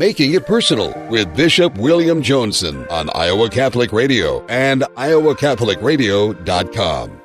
Making It Personal with Bishop William Joensen on Iowa Catholic Radio and iowacatholicradio.com.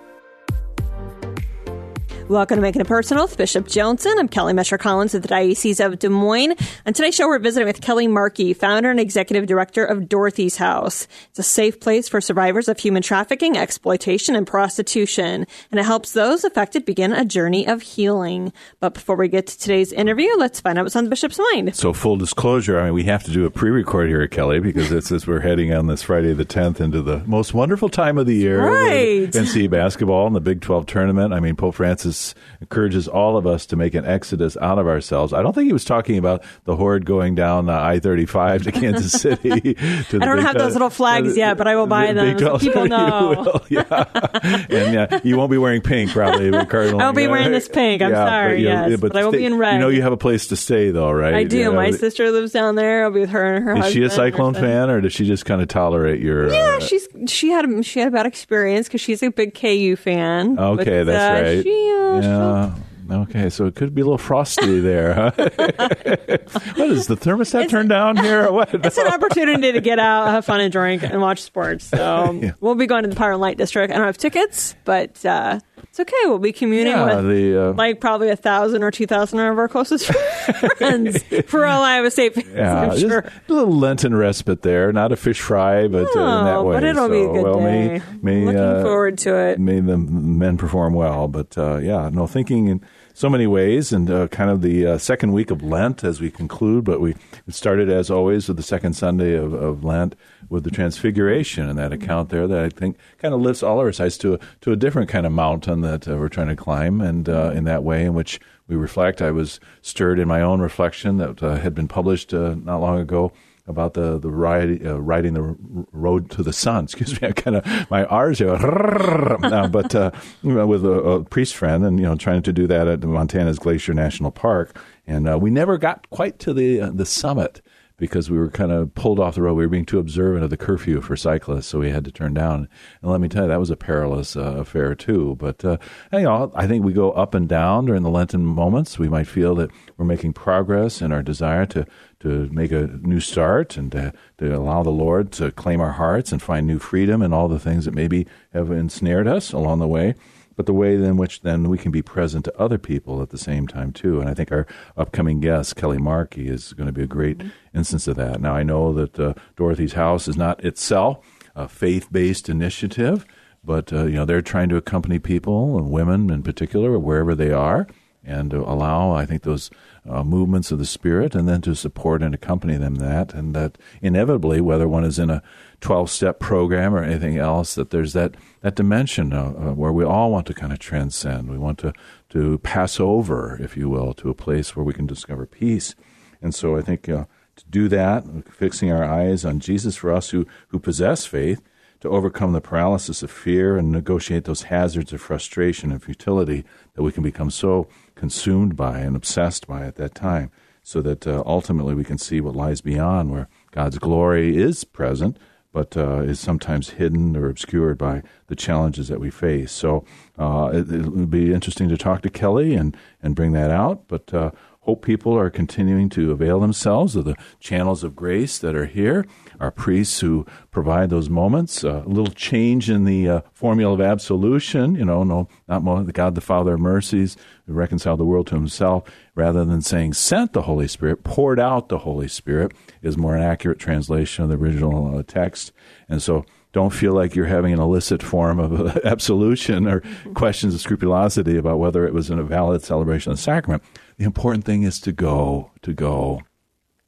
Welcome to Making It Personal with Bishop Joensen. I'm Kelly Mescher Collins of the Diocese of Des Moines. On today's show, we're visiting with Kelly Markey, founder and executive director of Dorothy's House. It's a safe place for survivors of human trafficking, exploitation, and prostitution, and it helps those affected begin a journey of healing. But before we get to today's interview, let's find out what's on the Bishop's mind. So, full disclosure, I mean, we have to do a pre-record here at Kelly because it's as we're heading on this Friday the 10th into the most wonderful time of the year. Right. NCAA basketball and the Big 12 tournament. I mean, Pope Francis encourages all of us to make an exodus out of ourselves. I don't think he was talking about the horde going down uh, I 35 to Kansas City. to I don't have those little flags yet, but I will buy them so people know. yeah. and yeah, you won't be wearing pink, probably. Cardinal. I'll be wearing this pink. I'm yeah, sorry. But, yes, but, but, I will stay, be in red. You know, you have a place to stay, though, right? I do. You know, My sister lives down there. I'll be with her and her Is husband. she a Cyclone fan, or does she just kind of tolerate your? Yeah, uh, she's she had a, she had a bad experience because she's a big KU fan. Okay, but, that's uh, right. She, uh, yeah. Okay, so it could be a little frosty there. Huh? what is the thermostat It's- turned down here? Or what? It's an opportunity to get out, have fun, and drink, and watch sports. So Yeah. we'll be going to the Power and Light District. I don't have tickets, but uh, it's okay. We'll be communing yeah, with the uh, like probably a thousand or two thousand of our closest friends for all Iowa State fans. yeah, I'm just sure. a little Lenten respite there. Not a fish fry, but uh, in that Oh, way. but it'll be a So, good well, day. May, may, Looking uh, forward to it. May the men perform well, but uh, yeah, no thinking in so many ways, and uh, kind of the uh, second week of Lent as we conclude. But we started as always with the second Sunday of, of Lent with the Transfiguration and that account there that I think kind of lifts all our sights to a, to a different kind of mountain that uh, we're trying to climb, and uh, in that way in which we reflect. I was stirred in my own reflection that uh, had been published uh, not long ago about the the ride, uh, riding the road to the sun. Excuse me, I kind of my R's are, uh, but uh, you know, with a, a priest friend, and you know, trying to do that at Montana's Glacier National Park, and uh, we never got quite to the uh, the summit because we were kind of pulled off the road. We were being too observant of the curfew for cyclists, so we had to turn down. And let me tell you, that was a perilous uh, affair too. But uh, you know, I think we go up and down during the Lenten moments. We might feel that we're making progress in our desire to to make a new start and to, to allow the Lord to claim our hearts and find new freedom and all the things that maybe have ensnared us along the way but the way in which then we can be present to other people at the same time too. And I think our upcoming guest, Kelly Markey, is going to be a great instance of that. Now I know that uh, Dorothy's House is not itself a faith-based initiative, but uh, you know they're trying to accompany people and women in particular wherever they are. And to allow, I think, those uh, movements of the Spirit, and then to support and accompany them that, and that inevitably, whether one is in a 12 step program or anything else, that there's that, that dimension uh, where we all want to kind of transcend. We want to, to pass over, if you will, to a place where we can discover peace. And so I think uh, to do that, fixing our eyes on Jesus for us who, who possess faith, to overcome the paralysis of fear and negotiate those hazards of frustration and futility that we can become so consumed by and obsessed by at that time, so that uh, ultimately we can see what lies beyond, where God's glory is present, but uh, is sometimes hidden or obscured by the challenges that we face. So uh, it, it would be interesting to talk to Kelly and, and bring that out, but uh, hope people are continuing to avail themselves of the channels of grace that are here. Our priests who provide those moments, uh, a little change in the uh, formula of absolution, you know, no, not mo- God the Father of mercies, who reconciled the world to himself, rather than saying sent the Holy Spirit, poured out the Holy Spirit, is more an accurate translation of the original uh, text. And so don't feel like you're having an illicit form of absolution or questions of scrupulosity about whether it was in a valid celebration of the sacrament. The important thing is to go, to go,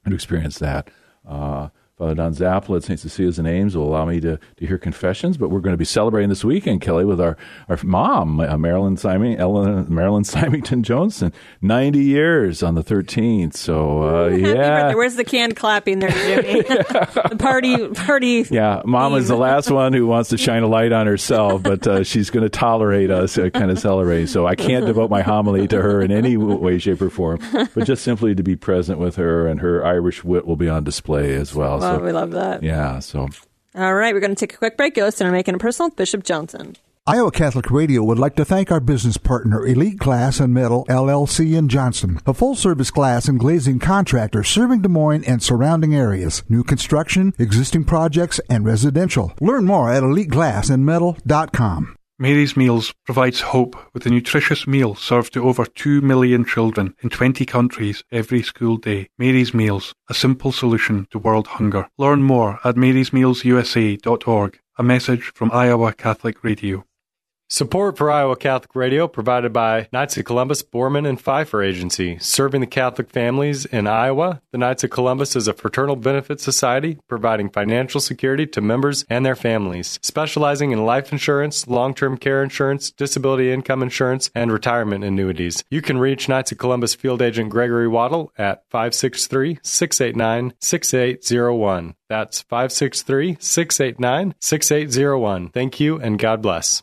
and experience that. Uh, Father Don Zappel at St. Cecilia's in Ames will allow me to, to hear confessions, but we're going to be celebrating this weekend, Kelly, with our, our mom, uh, Marilyn Simon, Ellen, Marilyn Symington Joensen, 90 years on the 13th. So, uh, yeah. Where's the canned clapping there, Jimmy? the party, party. Yeah, Mom is the last one who wants to shine a light on herself, but uh, she's going to tolerate us uh, kind of celebrating. So I can't devote my homily to her in any way, shape, or form, but just simply to be present with her, and her Irish wit will be on display as well. Oh, so we love that. yeah, so All right, we're going to take a quick break. You're listening to Making It Personal with Bishop Joensen. Iowa Catholic Radio would like to thank our business partner, Elite Glass and Metal LLC in Johnston, a full service glass and glazing contractor serving Des Moines and surrounding areas. New construction, existing projects, and residential. Learn more at eliteGlassandMetal.com. Mary's Meals provides hope with a nutritious meal served to over 2 million children in 20 countries every school day. Mary's Meals, a simple solution to world hunger. Learn more at marysmealsusa.org. A message from Iowa Catholic Radio. Support for Iowa Catholic Radio provided by Knights of Columbus, Borman, and Pfeiffer Agency, serving the Catholic families in Iowa. The Knights of Columbus is a fraternal benefit society providing financial security to members and their families, specializing in life insurance, long term care insurance, disability income insurance, and retirement annuities. You can reach Knights of Columbus field agent Gregory Waddle at 563 689 6801. That's 563 689 6801. Thank you and God bless.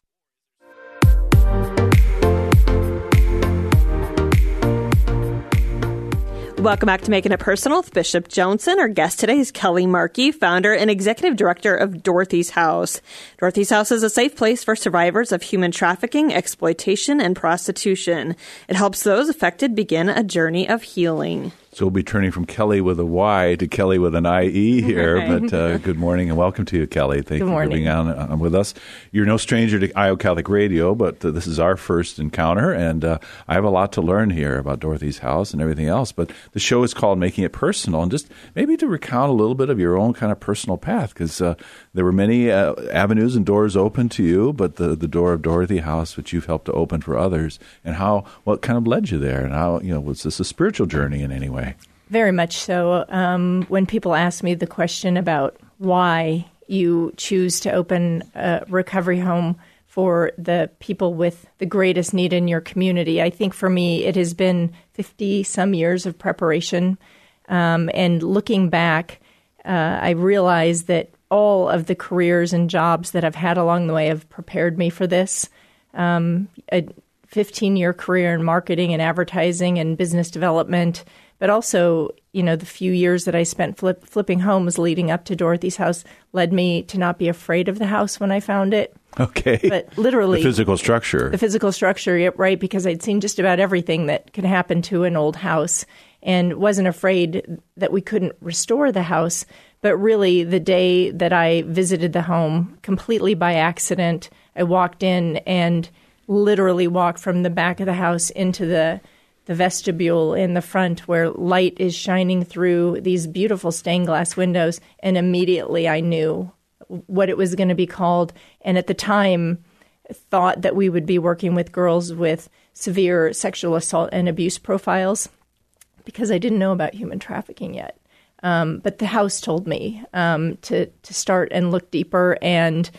Welcome back to Making It Personal with Bishop Joensen. Our guest today is Kelly Markey, founder and executive director of Dorothy's House. Dorothy's House is a safe place for survivors of human trafficking, exploitation, and prostitution. It helps those affected begin a journey of healing. So we'll be turning from Kelly with a Y to Kelly with an IE here. Right. But uh, good morning and welcome to you, Kelly. Thank Good you for morning. being on, on with us. You're no stranger to Iowa Catholic Radio, but uh, this is our first encounter, and uh, I have a lot to learn here about Dorothy's house and everything else. But the show is called Making It Personal, and just maybe to recount a little bit of your own kind of personal path, because uh, there were many uh, avenues and doors open to you, but the, the door of Dorothy House, which you've helped to open for others, and how what kind of led you there, and how you know was this a spiritual journey in any way? Very much so. Um, when people ask me the question about why you choose to open a recovery home for the people with the greatest need in your community, I think for me it has been 50 some years of preparation. Um, and looking back, uh, I realize that all of the careers and jobs that I've had along the way have prepared me for this. Um, a 15 year career in marketing and advertising and business development, but also, you know, the few years that I spent flip, flipping homes leading up to Dorothy's house led me to not be afraid of the house when I found it. Okay, But literally, the physical structure. the physical structure, yep, right, because I'd seen just about everything that could happen to an old house and wasn't afraid that we couldn't restore the house. But really, the day that I visited the home, completely by accident, I walked in and literally walked from the back of the house into the the vestibule in the front where light is shining through these beautiful stained glass windows and immediately I knew what it was going to be called and at the time thought that we would be working with girls with severe sexual assault and abuse profiles because I didn't know about human trafficking yet. Um, but the house told me um, to to start and look deeper. And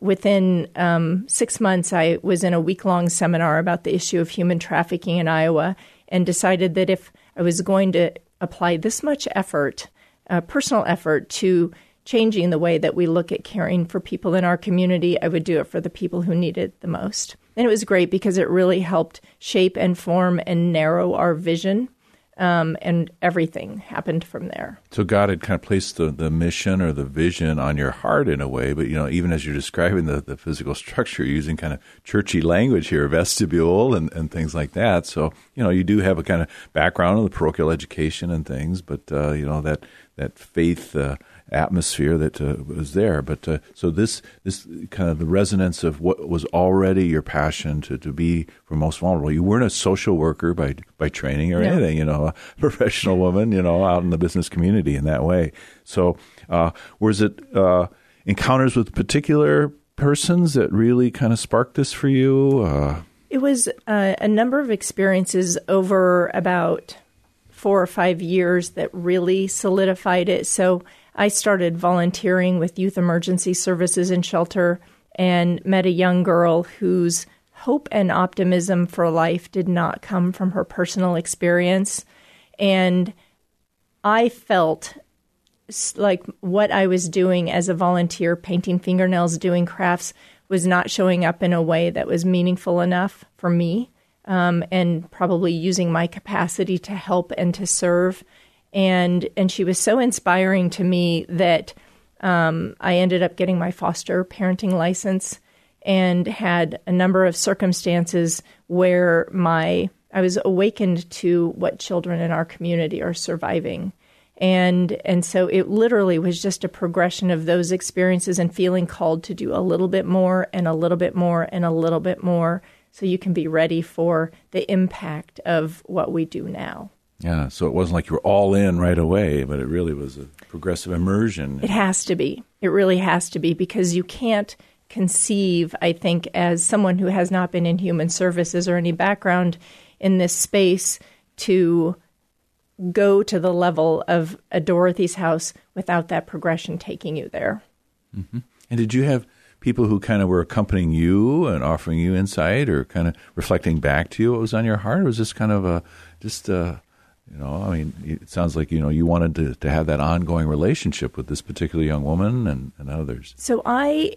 within um, six months, I was in a week long seminar about the issue of human trafficking in Iowa, and decided that if I was going to apply this much effort, uh, personal effort, to changing the way that we look at caring for people in our community, I would do it for the people who need it the most. And it was great because it really helped shape and form and narrow our vision. Um, and everything happened from there. So God had kind of placed the, the mission or the vision on your heart in a way, but you know, even as you're describing the, the physical structure, using kind of churchy language here, vestibule and, and things like that. So, you know, you do have a kind of background in the parochial education and things, but uh, you know, that that faith uh, atmosphere that uh, was there. But uh, so this this kind of the resonance of what was already your passion to, to be for most vulnerable. You weren't a social worker by by training or No. anything, you know, a professional woman, you know, out in the business community in that way. So uh, was it uh, encounters with particular persons that really kind of sparked this for you? It was uh, a number of experiences over about four or five years that really solidified it. So I started volunteering with Youth Emergency Services and Shelter and met a young girl whose hope and optimism for life did not come from her personal experience. And I felt like what I was doing as a volunteer, painting fingernails, doing crafts, was not showing up in a way that was meaningful enough for me, um, and probably using my capacity to help and to serve. And and she was so inspiring to me that um, I ended up getting my foster parenting license and had a number of circumstances where my I was awakened to what children in our community are surviving. And and so it literally was just a progression of those experiences and feeling called to do a little bit more and a little bit more and a little bit more so you can be ready for the impact of what we do now. Yeah, so it wasn't like you were all in right away, but it really was a progressive immersion. It has to be. It really has to be because you can't conceive, I think, as someone who has not been in human services or any background in this space to go to the level of a Dorothy's house without that progression taking you there. Mm-hmm. And did you have people who kind of were accompanying you and offering you insight or kind of reflecting back to you what was on your heart? Or was this kind of a just a you know, I mean, it sounds like you know you wanted to, to have that ongoing relationship with this particular young woman and, and others. So I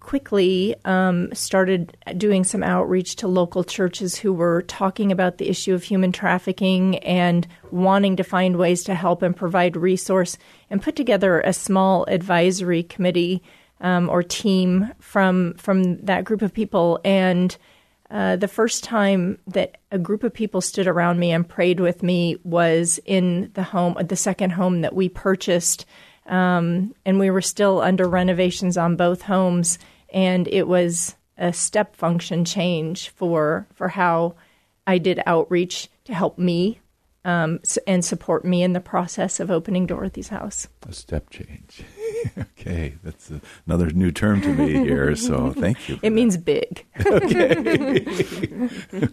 quickly um, started doing some outreach to local churches who were talking about the issue of human trafficking and wanting to find ways to help and provide resource, and put together a small advisory committee um, or team from from that group of people and uh, the first time that a group of people stood around me and prayed with me was in the home, the second home that we purchased. Um, and we were still under renovations on both homes. And it was a step function change for, for how I did outreach to help me um, and support me in the process of opening Dorothy's house. A step change. okay, that's another new term to me here. So thank you. It that. means big. okay.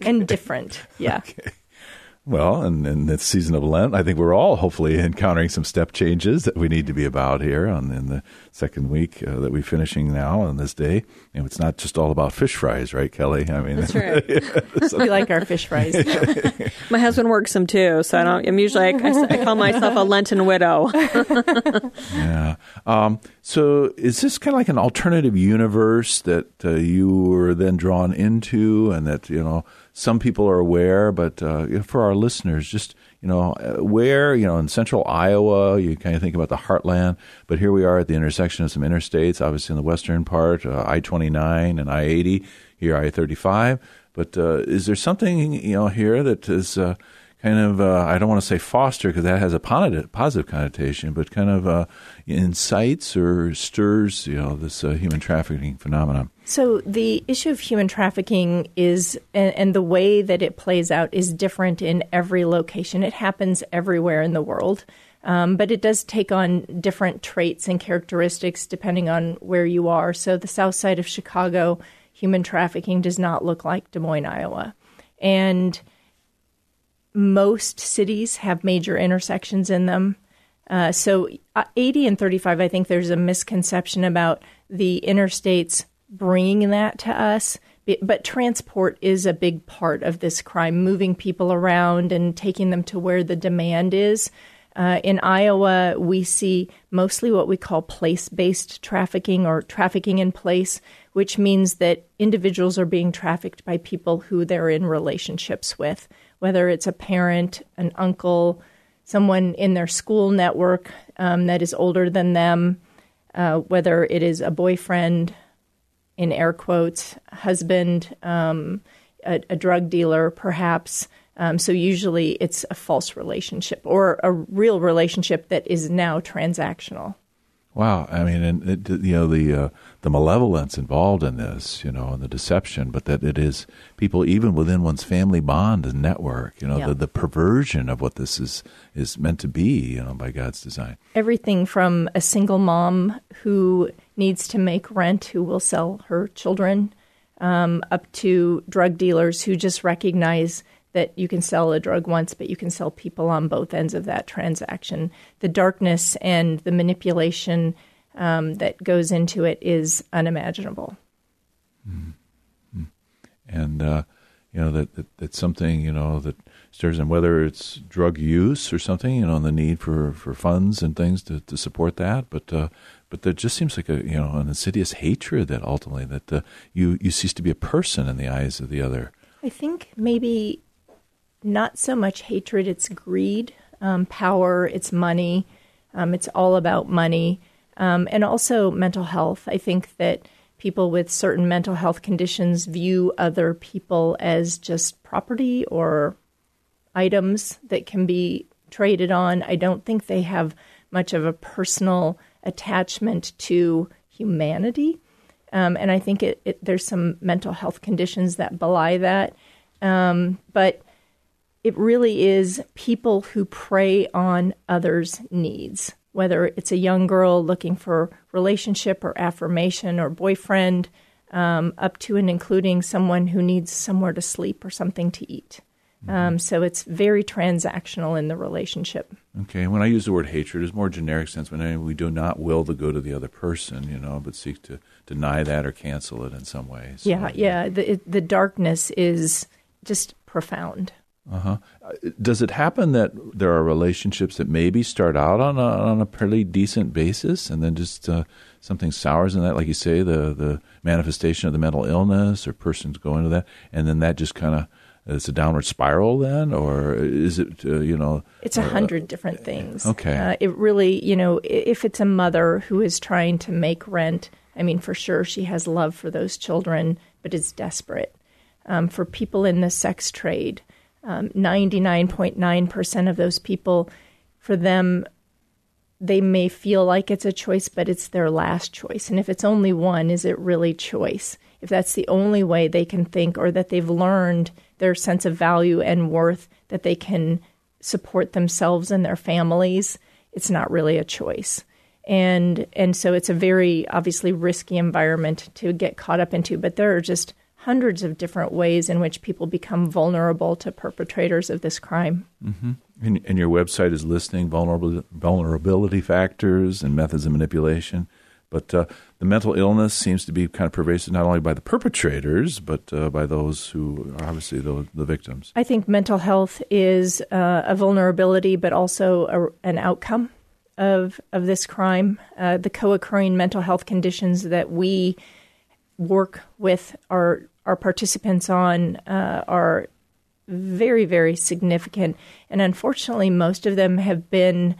and different. Yeah. Okay. Well, and in this season of Lent, I think we're all hopefully encountering some step changes that we need to be about here on in the second week uh, that we're finishing now on this day. And it's not just all about fish fries, right, Kelly? I mean, that's right. we like our fish fries. My husband works them too, so I don't. I'm usually I, I call myself a Lenten widow. yeah. Um, so is this kind of like an alternative universe that uh, you were then drawn into, and that you know? Some people are aware, but uh, for our listeners, just you know, uh, where you know in central Iowa, you kind of think about the heartland, but here we are at the intersection of some interstates. Obviously, in the western part, uh, I twenty nine and I eighty, here I thirty five. But uh, is there something you know here that is uh, kind of uh, I don't want to say foster because that has a positive connotation, but kind of uh, incites or stirs you know this uh, human trafficking phenomenon. So the issue of human trafficking is, and, and, the way that it plays out is different in every location. It happens everywhere in the world. Um, but it does take on different traits and characteristics depending on where you are. So, the south side of Chicago, human trafficking does not look like Des Moines, Iowa. And most cities have major intersections in them. Uh, so uh, 80 and 35, I think there's a misconception about the interstates bringing that to us. But transport is a big part of this crime, moving people around and taking them to where the demand is. Uh, in Iowa, we see mostly what we call place based trafficking or trafficking in place, which means that individuals are being trafficked by people who they're in relationships with whether it's a parent, an uncle, someone in their school network um, that is older than them, uh, whether it is a boyfriend, in air quotes, husband, um, a, a, drug dealer, perhaps. Um, so usually it's a false relationship or a real relationship that is now transactional. Wow, I mean, and it, you know the uh, the malevolence involved in this, you know, and the deception, but that it is people even within one's family bond and network, you know, the, the perversion of what this is is meant to be, you know, by God's design. Everything from a single mom who needs to make rent, who will sell her children, um, up to drug dealers who just recognize that you can sell a drug once, but you can sell people on both ends of that transaction. The darkness and the manipulation um, that goes into it is unimaginable. Mm-hmm. And uh, you know that, that that's something you know that stirs in whether it's drug use or something, you know, and the need for, for funds and things to, to support that, but. Uh, but there just seems like a you know an insidious hatred that ultimately that uh, you you cease to be a person in the eyes of the other. I think maybe not so much hatred, it's greed, um, power, it's money. Um, it's all about money. Um, and also mental health. I think that people with certain mental health conditions view other people as just property or items that can be traded on. I don't think they have much of a personal attachment to humanity. Um, and I think it, it, there's some mental health conditions that belie that. Um, but it really is people who prey on others' needs, whether it's a young girl looking for relationship or affirmation or boyfriend, um, up to and including someone who needs somewhere to sleep or something to eat. Mm-hmm. Um, so it's very transactional in the relationship. Okay. When I use the word hatred, it's more generic sense when we do not will the good of the other person, you know, but seek to deny that or cancel it in some way. So, yeah, yeah. The it, the darkness is just profound. Uh-huh. Does it happen that there are relationships that maybe start out on a, on a pretty decent basis and then just uh, something sours in that, like you say, the the manifestation of the mental illness or persons go into that, and then that just kind of it's a downward spiral then, or is it uh, you know? It's a hundred uh, different things. Okay. Uh, it really, you know, if it's a mother who is trying to make rent, I mean, for sure she has love for those children, but is desperate. Um, for people in the sex trade, um, 99.9% of those people, for them, they may feel like it's a choice, but it's their last choice. And if it's only one, is it really choice? If that's the only way they can think or that they've learned their sense of value and worth that they can support themselves and their families, it's not really a choice. And and so it's a very obviously risky environment to get caught up into, but there are just hundreds of different ways in which people become vulnerable to perpetrators of this crime. Mm-hmm. And, and, your website is listing vulnerability, vulnerability factors and methods of manipulation. But uh, the mental illness seems to be kind of pervasive not only by the perpetrators, but uh, by those who are obviously the, the victims. I think mental health is uh, a vulnerability, but also a, an outcome of, of this crime. Uh, the co occurring mental health conditions that we work with our, our participants on uh, are very, very significant. And unfortunately, most of them have been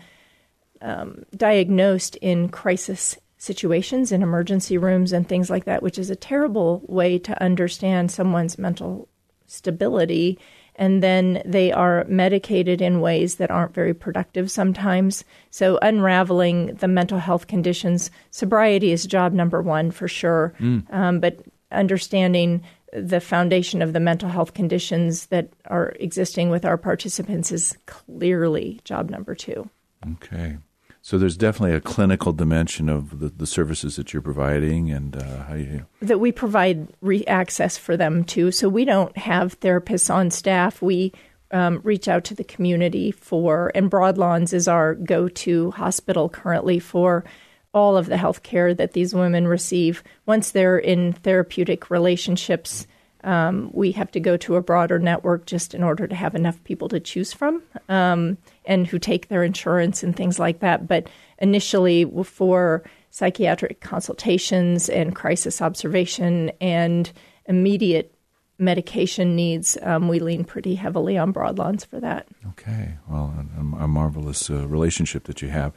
um, diagnosed in crisis situations in emergency rooms and things like that, which is a terrible way to understand someone's mental stability. And then they are medicated in ways that aren't very productive sometimes. So, unraveling the mental health conditions, sobriety is job number one for sure. Mm. Um, but understanding the foundation of the mental health conditions that are existing with our participants is clearly job number two. Okay. So there's definitely a clinical dimension of the, the services that you're providing and uh, how you that we provide re- access for them too. So we don't have therapists on staff. We um, reach out to the community for, and Broadlawns is our go-to hospital currently for all of the health care that these women receive. Once they're in therapeutic relationships, um, we have to go to a broader network just in order to have enough people to choose from. Um, and who take their insurance and things like that. But initially, for psychiatric consultations and crisis observation and immediate medication needs, um, we lean pretty heavily on Broadlawns for that. Okay, well, a, a marvelous uh, relationship that you have.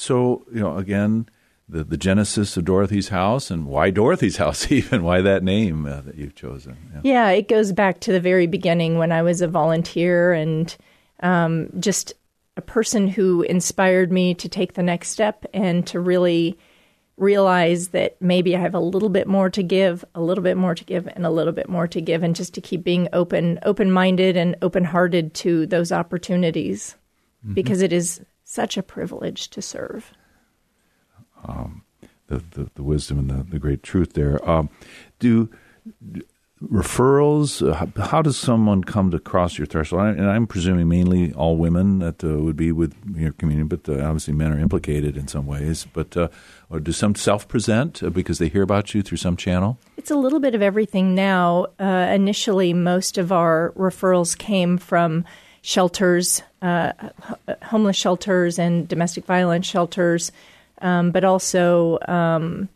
So, you know, again, the, the genesis of Dorothy's House and why Dorothy's House, even why that name uh, that you've chosen. Yeah. yeah. it goes back to the very beginning when I was a volunteer and um, just a person who inspired me to take the next step and to really realize that maybe I have a little bit more to give, a little bit more to give, and a little bit more to give, and just to keep being open, open minded, and open hearted to those opportunities mm-hmm. because it is such a privilege to serve. Um, the, the, the wisdom and the, the great truth there. Um, do referrals? Uh, how, does someone come to cross your threshold? And I'm presuming mainly all women that uh, would be with your community, but uh, obviously men are implicated in some ways. But uh, or do some self present uh, because they hear about you through some channel? It's a little bit of everything now. Uh, initially, most of our referrals came from shelters, homeless shelters, and domestic violence shelters, um, but also um,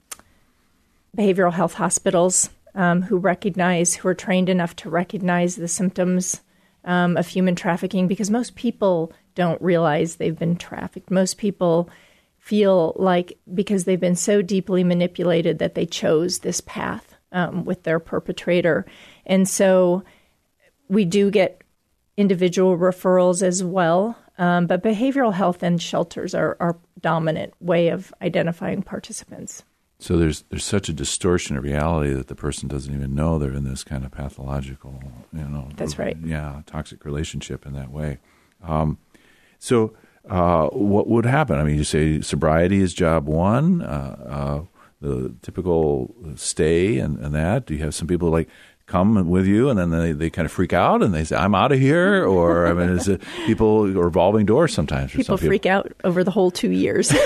behavioral health hospitals um, who recognize, who are trained enough to recognize the symptoms um, of human trafficking because most people don't realize they've been trafficked. Most people feel like because they've been so deeply manipulated that they chose this path um, with their perpetrator. And so we do get individual referrals as well. Um, but behavioral health and shelters are our dominant way of identifying participants. So there's there's such a distortion of reality that the person doesn't even know they're in this kind of pathological, you know. That's right. Yeah, toxic relationship in that way. Um, so uh, what would happen? I mean, you say sobriety is job one. Uh, uh, the typical stay and, and that. Do you have some people like come with you and then they, they kind of freak out and they say i'm out of here or i mean is it people revolving doors sometimes people freak out over the whole two years.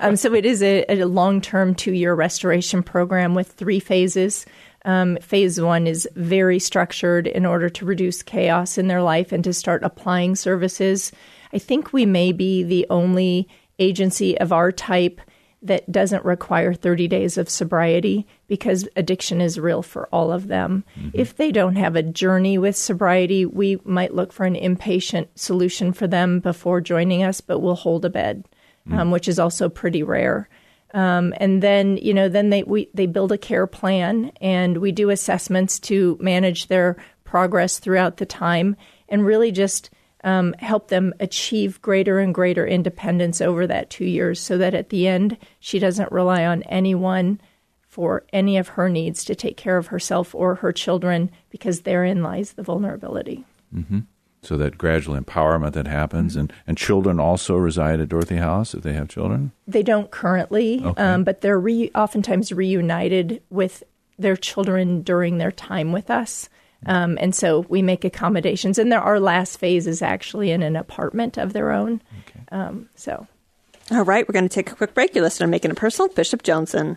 Um, so it is a, a long-term two-year restoration program with three phases. Um, phase one is very structured in order to reduce chaos in their life and to start applying services. I think we may be the only agency of our type that doesn't require 30 days of sobriety because addiction is real for all of them. Mm-hmm. If they don't have a journey with sobriety, we might look for an inpatient solution for them before joining us, but we'll hold a bed, mm-hmm. um, which is also pretty rare. Um, and then, you know, then they we, they build a care plan, and we do assessments to manage their progress throughout the time, and really just um, help them achieve greater and greater independence over that two years so that at the end she doesn't rely on anyone for any of her needs to take care of herself or her children because therein lies the vulnerability. Mm-hmm. So that gradual empowerment that happens, and, and children also reside at Dorothy House if they have children? They don't currently, okay. um, but they're re- oftentimes reunited with their children during their time with us. Um, and so we make accommodations. And there are last phases actually in an apartment of their own. Okay. Um, so. All right, we're going to take a quick break. You're listening to Making It Personal with Bishop Joensen.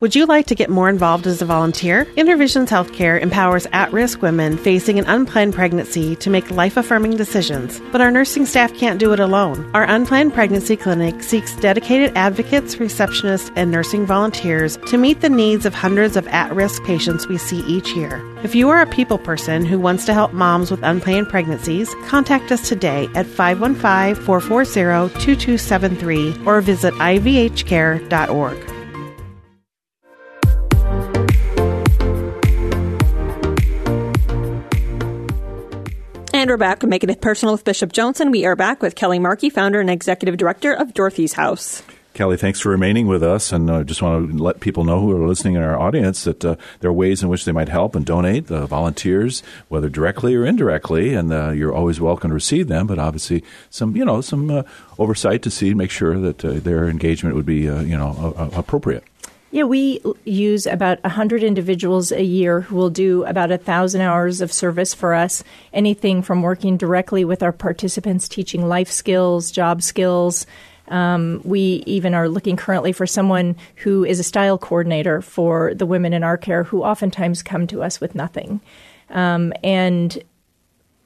Would you like to get more involved as a volunteer? InnerVisions Healthcare empowers at risk women facing an unplanned pregnancy to make life affirming decisions, but our nursing staff can't do it alone. Our unplanned pregnancy clinic seeks dedicated advocates, receptionists, and nursing volunteers to meet the needs of hundreds of at risk patients we see each year. If you are a people person who wants to help moms with unplanned pregnancies, contact us today at 515 440 2273 or visit ivhcare.org. And we're back making it personal with Bishop Joensen. We are back with Kelly Markey, founder and executive director of Dorothy's House. Kelly, thanks for remaining with us, and I uh, just want to let people know who are listening in our audience that uh, there are ways in which they might help and donate. Uh, volunteers, whether directly or indirectly, and uh, you're always welcome to receive them. But obviously, some you know some uh, oversight to see, make sure that uh, their engagement would be you know appropriate. Yeah, we use about 100 individuals a year who will do about 1,000 hours of service for us. Anything from working directly with our participants, teaching life skills, job skills. Um, we even are looking currently for someone who is a style coordinator for the women in our care who oftentimes come to us with nothing. Um, and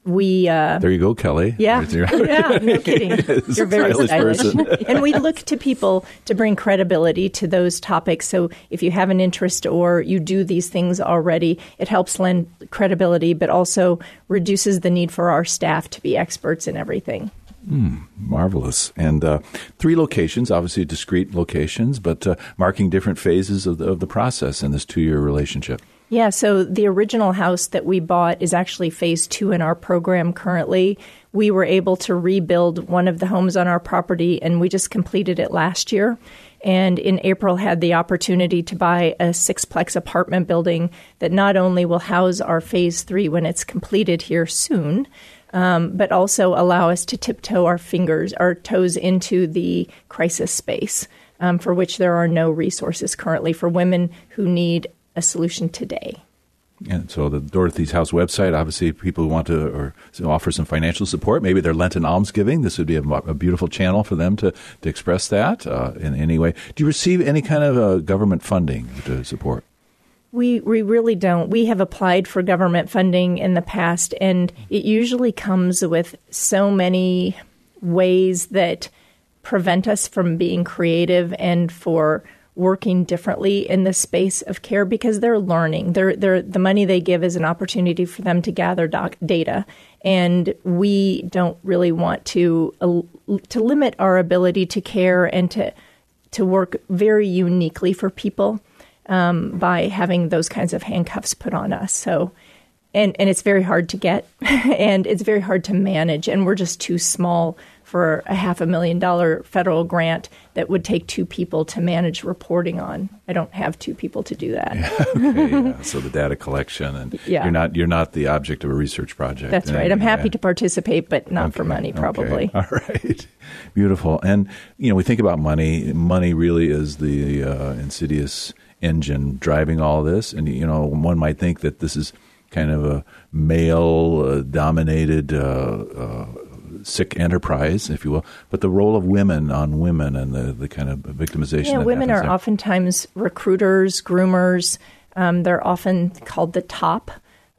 we uh, there you go kelly. Yeah. Yeah no kidding. You're very stylish, stylish. and we look to people to bring credibility to those topics. So if you have an interest or you do these things already it helps lend credibility but also reduces the need for our staff to be experts in everything. Mm, marvelous. And uh, three locations, obviously discrete locations, but uh, marking different phases of the, of the process in this two year relationship. Yeah, so the original house that we bought is actually phase two in our program currently. We were able to rebuild one of the homes on our property, and we just completed it last year. And in April, had the opportunity to buy a sixplex apartment building that not only will house our phase three when it's completed here soon, um, but also allow us to tiptoe our fingers, our toes into the crisis space. Um, for which there are no resources currently for women who need a solution today. And so the Dorothy's House website, obviously, people who want to or offer some financial support, maybe they're Lenten almsgiving. This would be a, a beautiful channel for them to, to express that uh, in any way. Do you receive any kind of uh, government funding to support? We we really don't. We have applied for government funding in the past, and it usually comes with so many ways that prevent us from being creative and for working differently in the space of care because they're learning. They're, they're, the money they give is an opportunity for them to gather doc- data, and we don't really want to uh, to limit our ability to care and to to work very uniquely for people um, by having those kinds of handcuffs put on us. So. And, and it's very hard to get, and it's very hard to manage, and we're just too small for a half a million dollar federal grant that would take two people to manage reporting on. I don't have two people to do that. Yeah, okay, yeah. So the data collection and yeah. you're not you're not the object of a research project. That's right. I'm happy to participate, but not okay, for money, probably. Okay. All right, beautiful. And you know, we think about money. Money really is the uh, insidious engine driving all this. And you know, one might think that this is kind of a male uh, dominated uh, uh sick enterprise, if you will, but the role of women on women and the, the kind of victimization. Yeah, women are there. oftentimes recruiters, groomers. Um, they're often called the top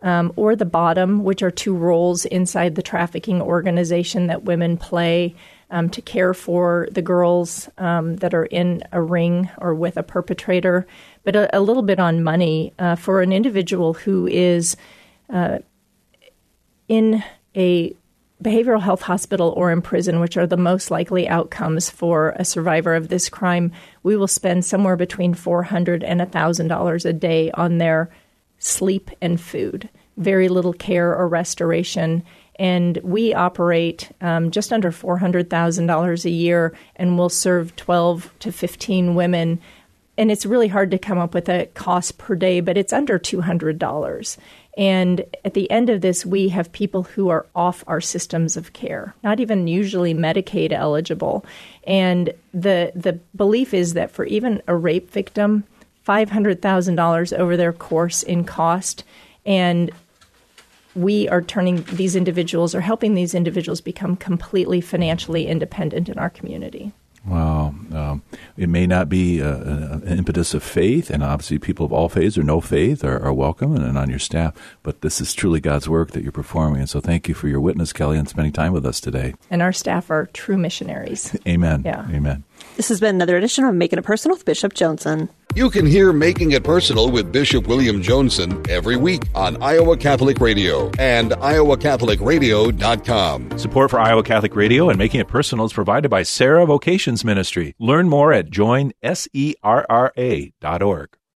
um, or the bottom, which are two roles inside the trafficking organization that women play um, to care for the girls um, that are in a ring or with a perpetrator. But a, a little bit on money uh, for an individual who is uh, in a behavioral health hospital or in prison, which are the most likely outcomes for a survivor of this crime, we will spend somewhere between $400 and $1,000 a day on their sleep and food. Very little care or restoration. And we operate um, just under $400,000 a year and we'll serve 12 to 15 women. And it's really hard to come up with a cost per day, but it's under $200. And at the end of this, we have people who are off our systems of care, not even usually Medicaid eligible. And the the belief is that for even a rape victim, five hundred thousand dollars over their course in cost, and we are turning these individuals or helping these individuals become completely financially independent in our community. Wow. Um, it may not be a, an impetus of faith, and obviously people of all faiths or no faith are, are welcome and, and, on your staff, but this is truly God's work that you're performing. And so thank you for your witness, Kelly, and spending time with us today. And our staff are true missionaries. Amen. Yeah. Amen. This has been another edition of Making It Personal with Bishop Joensen. You can hear Making It Personal with Bishop William Joensen every week on Iowa Catholic Radio and iowacatholicradio.com. Support for Iowa Catholic Radio and Making It Personal is provided by Serra Vocations Ministry. Learn more at joinserra.org.